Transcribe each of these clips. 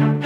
Hello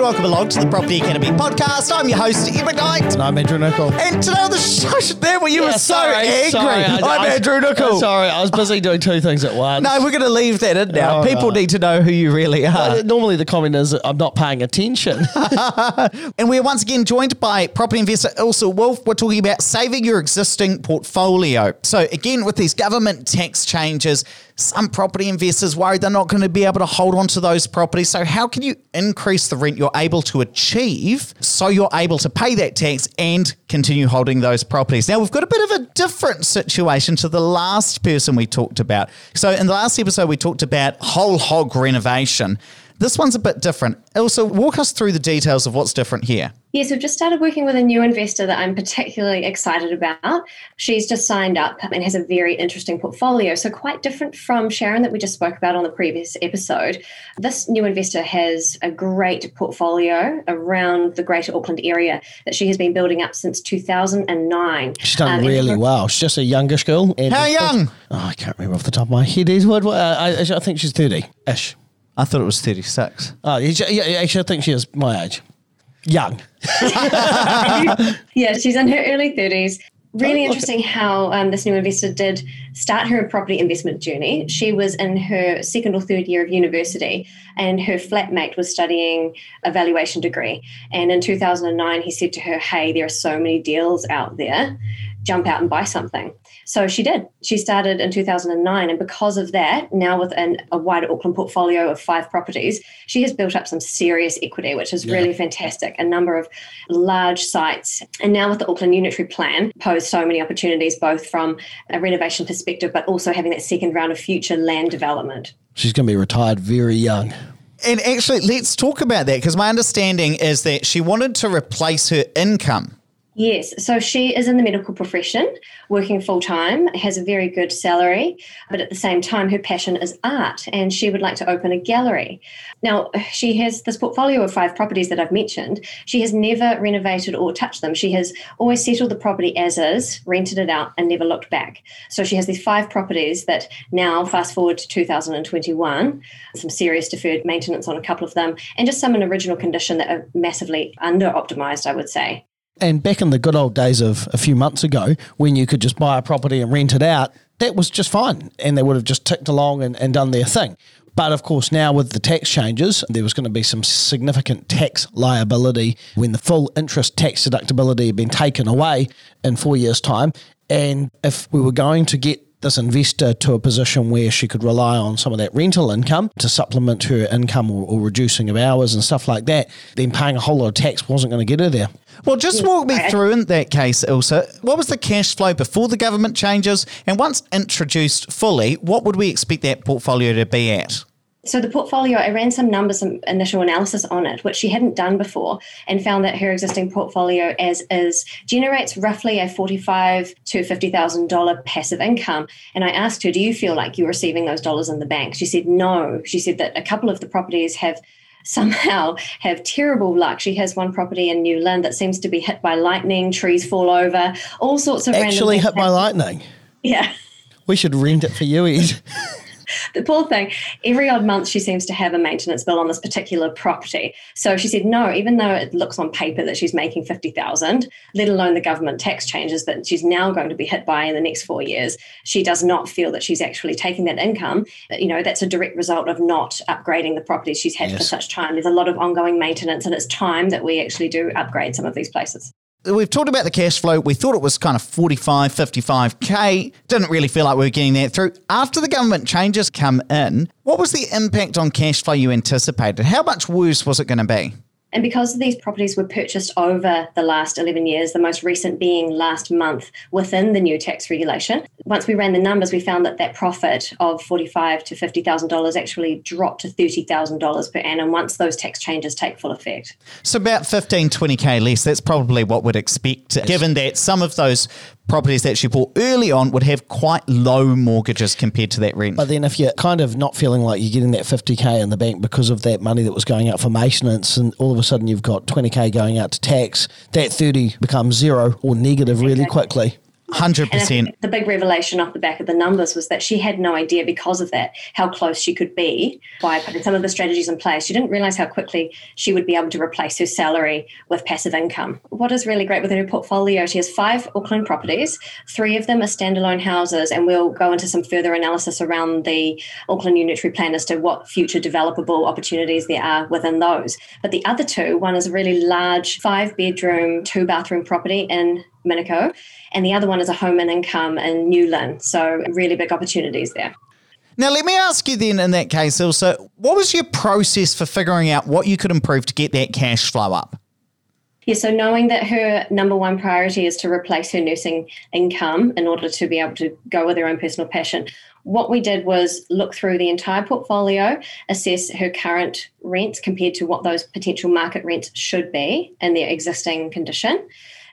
and welcome along to the Property Academy podcast. I'm your host, Ed McKnight. And I'm Andrew Nicol. And today on the show, there were you were so angry. Sorry, I- I'm I Andrew Nicol. Sorry, I was busy doing two things at once. No, we're going to leave that in now. Oh, People right. need to know who you really are. Uh, Normally the comment is I'm not paying attention. And we're once again joined by property investor Ilse Wolfe. We're talking about saving your existing portfolio. So, again, with these government tax changes, some property investors worried they're not going to be able to hold on to those properties. So, how can you increase the rent you're able to achieve so you're able to pay that tax and continue holding those properties? Now, we've got a bit of a different situation to the last person we talked about. So, in the last episode, we talked about whole hog renovation. This one's a bit different. Ilse, walk us through the details of what's different here. Yes, we've just started working with a new investor that I'm particularly excited about. She's just signed up and has a very interesting portfolio. So, quite different from Sharon that we just spoke about on the previous episode. This new investor has a great portfolio around the Greater Auckland area that she has been building up since 2009. She's done Um, really her- well. She's just a youngish girl. And How young? Oh, I can't remember off the top of my head. Is what? what, Uh, I, I think she's 30 ish. I thought it was 36. Oh, yeah, yeah, actually, I think she is my age. Young. Yeah, she's in her early 30s. Really Oh, interesting how um, this new investor did start her property investment journey. She was in her second or third year of university, and her flatmate was studying a valuation degree. And in 2009, he said to her, Hey, there are so many deals out there, jump out and buy something. So she did. She started in 2009. And because of that, now within a wider Auckland portfolio of five properties, she has built up some serious equity, which is really fantastic. A number of large sites. And now with the Auckland Unitary Plan, pose so many opportunities, both from a renovation perspective, but also having that second round of future land development. She's going to be retired very young. And actually, let's talk about that because my understanding is that she wanted to replace her income. Yes, so she is in the medical profession, working full time, has a very good salary, but at the same time, her passion is art and she would like to open a gallery. Now, she has this portfolio of five properties that I've mentioned. She has never renovated or touched them. She has always settled the property as is, rented it out, and never looked back. So she has these five properties that now, fast forward to 2021, some serious deferred maintenance on a couple of them, and just some in original condition that are massively under optimized, I would say. And back in the good old days of a few months ago, when you could just buy a property and rent it out, that was just fine. And they would have just ticked along and, and done their thing. But of course, now with the tax changes, there was going to be some significant tax liability when the full interest tax deductibility had been taken away in four years' time. And if we were going to get this investor to a position where she could rely on some of that rental income to supplement her income or, or reducing of hours and stuff like that, then paying a whole lot of tax wasn't going to get her there. Well, just walk me through in that case, Ilse. What was the cash flow before the government changes? And once introduced fully, what would we expect that portfolio to be at? So the portfolio, I ran some numbers, some initial analysis on it, which she hadn't done before, and found that her existing portfolio, as is, generates roughly a forty-five to fifty thousand dollar passive income. And I asked her, "Do you feel like you're receiving those dollars in the bank?" She said, "No." She said that a couple of the properties have somehow have terrible luck. She has one property in New Lynn that seems to be hit by lightning, trees fall over, all sorts of Actually hit by lightning. Yeah. We should rent it for you, Ed. the poor thing, every odd month she seems to have a maintenance bill on this particular property. So she said, no, even though it looks on paper that she's making 50,000, let alone the government tax changes that she's now going to be hit by in the next four years, she does not feel that she's actually taking that income. You know, that's a direct result of not upgrading the properties she's had for such time. There's a lot of ongoing maintenance and it's time that we actually do upgrade some of these places. We've talked about the cash flow. We thought it was kind of 45, 55K. Didn't really feel like we were getting that through. After the government changes come in, what was the impact on cash flow you anticipated? How much worse was it going to be? And because these properties were purchased over the last 11 years, the most recent being last month within the new tax regulation, once we ran the numbers, we found that that profit of $45 to $50,000 actually dropped to $30,000 per annum once those tax changes take full effect. So about 15, 20K less. That's probably what we'd expect, given that some of those properties that she bought early on would have quite low mortgages compared to that rent. But then if you're kind of not feeling like you're getting that 50k in the bank because of that money that was going out for maintenance and all of a sudden you've got 20k going out to tax, that 30 becomes zero or negative really quickly. 100%. And I think the big revelation off the back of the numbers was that she had no idea because of that how close she could be by putting some of the strategies in place. She didn't realize how quickly she would be able to replace her salary with passive income. What is really great with her portfolio, she has five Auckland properties, three of them are standalone houses, and we'll go into some further analysis around the Auckland Unitary Plan as to what future developable opportunities there are within those. But the other two, one is a really large five bedroom, two bathroom property in Manukau, and the other one is a home and income in New Lynn. So, really big opportunities there. Now, let me ask you then, in that case, Ilse, what was your process for figuring out what you could improve to get that cash flow up? Yeah, so knowing that her number one priority is to replace her nursing income in order to be able to go with her own personal passion, what we did was look through the entire portfolio, assess her current rents compared to what those potential market rents should be in their existing condition.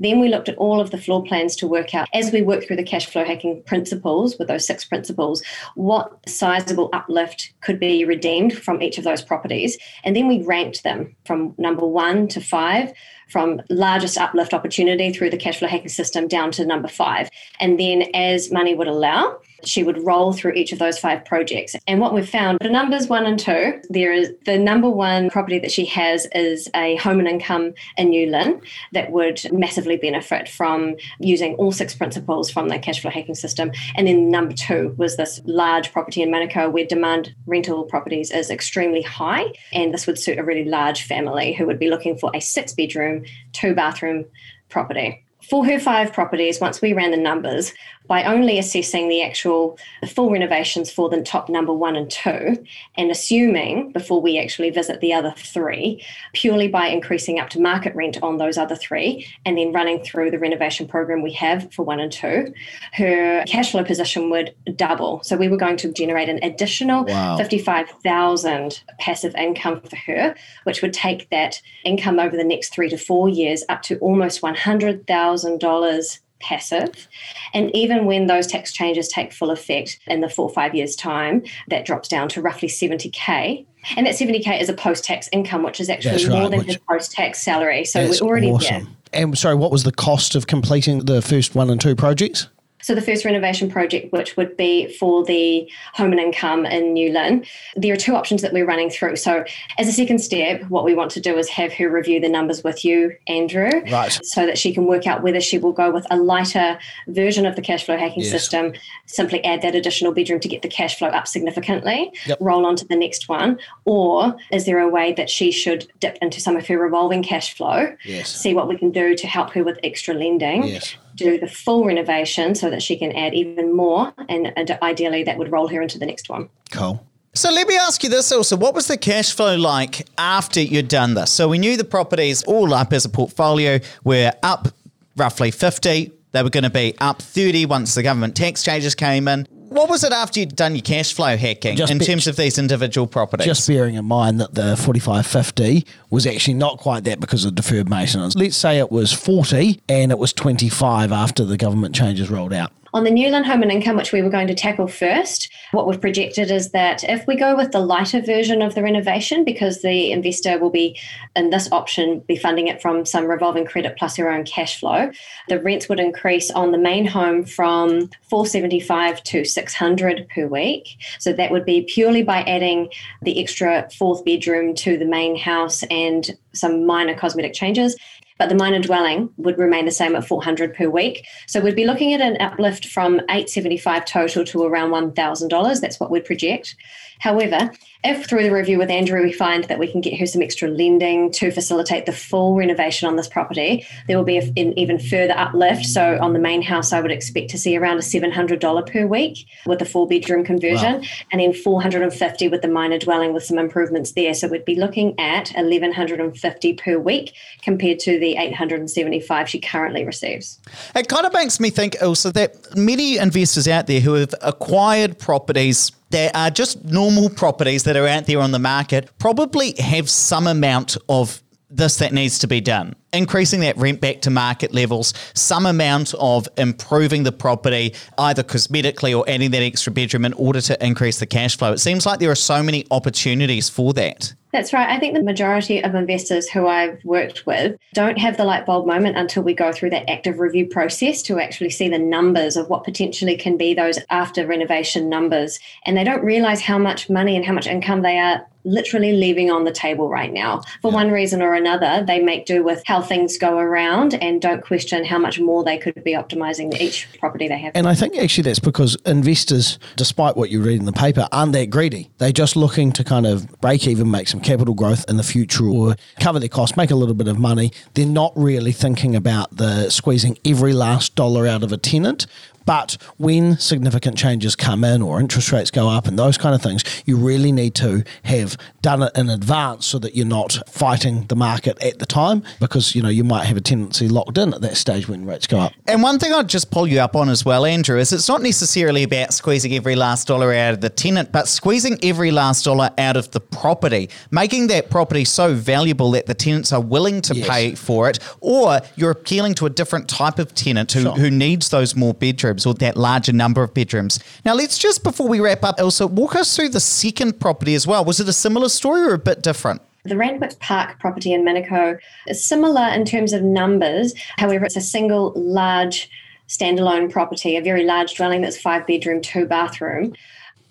Then we looked at all of the floor plans to work out, as we work through the cash flow hacking principles with those six principles, what sizable uplift could be redeemed from each of those properties. And then we ranked them from number one to five, from largest uplift opportunity through the cash flow hacking system down to number five. And then, as money would allow, she would roll through each of those five projects. And what we've found, the numbers one and two, there is the number one property that she has is a home and income in New Lynn that would massively benefit from using all six principles from the cash flow hacking system. And then number two was this large property in Manukau where demand rental properties is extremely high. And this would suit a really large family who would be looking for a six bedroom, two bathroom property for her five properties, once we ran the numbers, by only assessing the actual the full renovations for the top number one and two, and assuming before we actually visit the other three, purely by increasing up to market rent on those other three, and then running through the renovation program we have for one and two, her cash flow position would double. So we were going to generate an additional wow. fifty-five thousand passive income for her, which would take that income over the next three to four years up to almost one hundred thousand dollars passive. And even when those tax changes take full effect in the four or five years' time, that drops down to roughly 70K. And that 70K is a post tax income, which is actually more than his post tax salary. So we're already awesome. there. And sorry, what was the cost of completing the first one and two projects? So, the first renovation project, which would be for the home and income in New Lynn, there are two options that we're running through. So, as a second step, what we want to do is have her review the numbers with you, Andrew, right. so that she can work out whether she will go with a lighter version of the cash flow hacking yes. system, simply add that additional bedroom to get the cash flow up significantly, yep. roll on to the next one, or is there a way that she should dip into some of her revolving cash flow, yes. see what we can do to help her with extra lending? Yes do the full renovation so that she can add even more, and, and ideally that would roll her into the next one. Cool. So let me ask you this Ilse. What was the cash flow like after you'd done this? So we knew the properties all up as a portfolio were up roughly 50. They were going to be up 30 once the government tax changes came in. What was it after you'd done your cash flow hacking just in be, terms of these individual properties? Just bearing in mind that the 4550 was actually not quite that because of deferred maintenance. Let's say it was 40 and it was 25 after the government changes rolled out. On the New Lynn Home and Income, which we were going to tackle first, what we've projected is that if we go with the lighter version of the renovation, because the investor will be in this option be funding it from some revolving credit plus her own cash flow, the rents would increase on the main home from 475 to 600 per week. So that would be purely by adding the extra fourth bedroom to the main house and some minor cosmetic changes but the minor dwelling would remain the same at 400 per week. So we'd be looking at an uplift from 875 total to around $1,000. That's what we'd project. However, if through the review with Andrew we find that we can get her some extra lending to facilitate the full renovation on this property, there will be an even further uplift. So on the main house, I would expect to see around a $700 per week with the four bedroom conversion, wow. and then 450 with the minor dwelling with some improvements there. So we'd be looking at 1150 per week compared to the 875 she currently receives. It kind of makes me think also that many investors out there who have acquired properties that are just normal properties that are out there on the market probably have some amount of this that needs to be done. Increasing that rent back to market levels, some amount of improving the property, either cosmetically or adding that extra bedroom in order to increase the cash flow. It seems like there are so many opportunities for that. That's right. I think the majority of investors who I've worked with don't have the light bulb moment until we go through that active review process to actually see the numbers of what potentially can be those after renovation numbers. And they don't realize how much money and how much income they are literally leaving on the table right now. For yeah. one reason or another, they make do with how things go around and don't question how much more they could be optimizing each property they have. And I think actually that's because investors, despite what you read in the paper, aren't that greedy. They're just looking to kind of break even, make some capital growth in the future or cover their costs, make a little bit of money. They're not really thinking about the squeezing every last dollar out of a tenant but when significant changes come in or interest rates go up and those kind of things, you really need to have done it in advance so that you're not fighting the market at the time because you know you might have a tendency locked in at that stage when rates go up. And one thing I'd just pull you up on as well, Andrew, is it's not necessarily about squeezing every last dollar out of the tenant, but squeezing every last dollar out of the property, making that property so valuable that the tenants are willing to yes. pay for it, or you're appealing to a different type of tenant who, sure. who needs those more bedrooms bedrooms or that larger number of bedrooms. Now, let's just, before we wrap up, Ilse, walk us through the second property as well. Was it a similar story or a bit different? The Randwick Park property in Manukau is similar in terms of numbers. However, it's a single large standalone property, a very large dwelling that's five bedroom, two bathroom.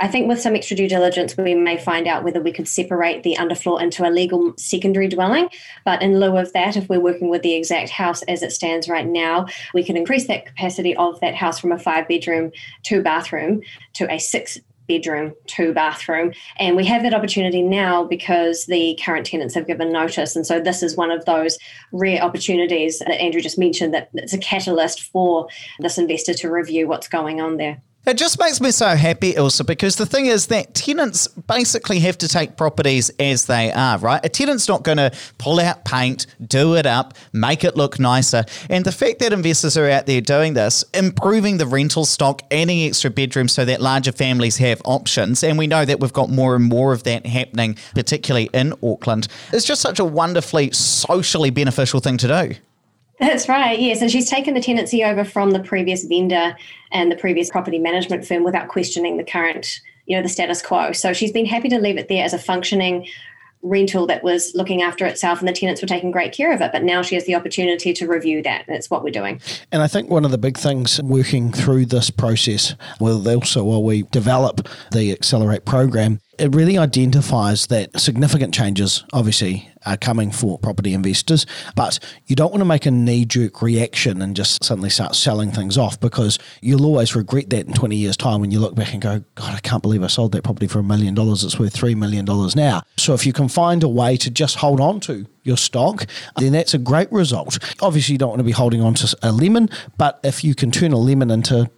I think with some extra due diligence, we may find out whether we could separate the underfloor into a legal secondary dwelling. But in lieu of that, if we're working with the exact house as it stands right now, we can increase that capacity of that house from a five bedroom, two bathroom to a six bedroom, two bathroom. And we have that opportunity now because the current tenants have given notice. And so this is one of those rare opportunities that Andrew just mentioned that it's a catalyst for this investor to review what's going on there. It just makes me so happy, Ilse, because the thing is that tenants basically have to take properties as they are, right? A tenant's not going to pull out paint, do it up, make it look nicer. And the fact that investors are out there doing this, improving the rental stock, adding extra bedrooms so that larger families have options, and we know that we've got more and more of that happening, particularly in Auckland, is just such a wonderfully socially beneficial thing to do. That's right, yes. And she's taken the tenancy over from the previous vendor and the previous property management firm without questioning the current, you know, the status quo. So she's been happy to leave it there as a functioning rental that was looking after itself and the tenants were taking great care of it. But now she has the opportunity to review that. That's what we're doing. And I think one of the big things working through this process, well, also while we develop the Accelerate program, it really identifies that significant changes, obviously, are coming for property investors, but you don't want to make a knee jerk reaction and just suddenly start selling things off because you'll always regret that in 20 years' time when you look back and go, God, I can't believe I sold that property for a million dollars. It's worth $3 million now. So if you can find a way to just hold on to your stock, then that's a great result. Obviously, you don't want to be holding on to a lemon, but if you can turn a lemon into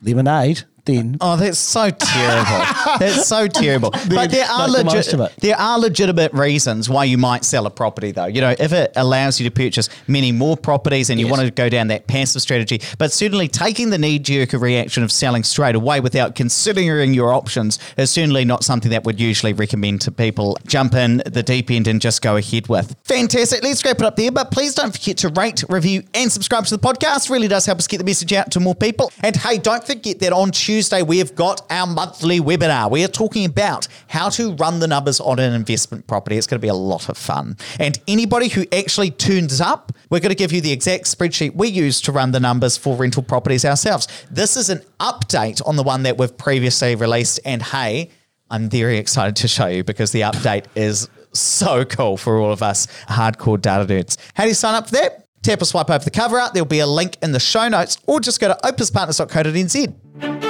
lemonade, then. Oh, that's so terrible. that's so terrible. but there are legit, there are legitimate reasons why you might sell a property, though. You know, if it allows you to purchase many more properties and you yes. want to go down that passive strategy, but certainly taking the knee jerk reaction of selling straight away without considering your options is certainly not something that would usually recommend to people. Jump in the deep end and just go ahead with. Fantastic. Let's wrap it up there, but please don't forget to rate, review, and subscribe to the podcast. Really does help us get the message out to more people. And hey, don't forget that on Tuesday Tuesday, we have got our monthly webinar. We are talking about how to run the numbers on an investment property. It's going to be a lot of fun. And anybody who actually turns up, we're going to give you the exact spreadsheet we use to run the numbers for rental properties ourselves. This is an update on the one that we've previously released. And hey, I'm very excited to show you because the update is so cool for all of us hardcore data nerds. How do you sign up for that? Tap or swipe over the cover art. There'll be a link in the show notes, or just go to opespartners.co.nz.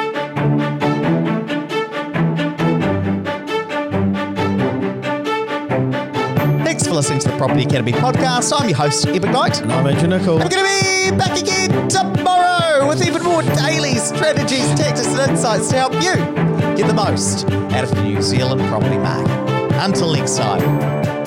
for listening to the Property Academy podcast. I'm your host, Ed McKnight. And I'm Andrew Nicol. We're going to be back again tomorrow with even more daily strategies, tactics, and insights to help you get the most out of the New Zealand property market. Until next time.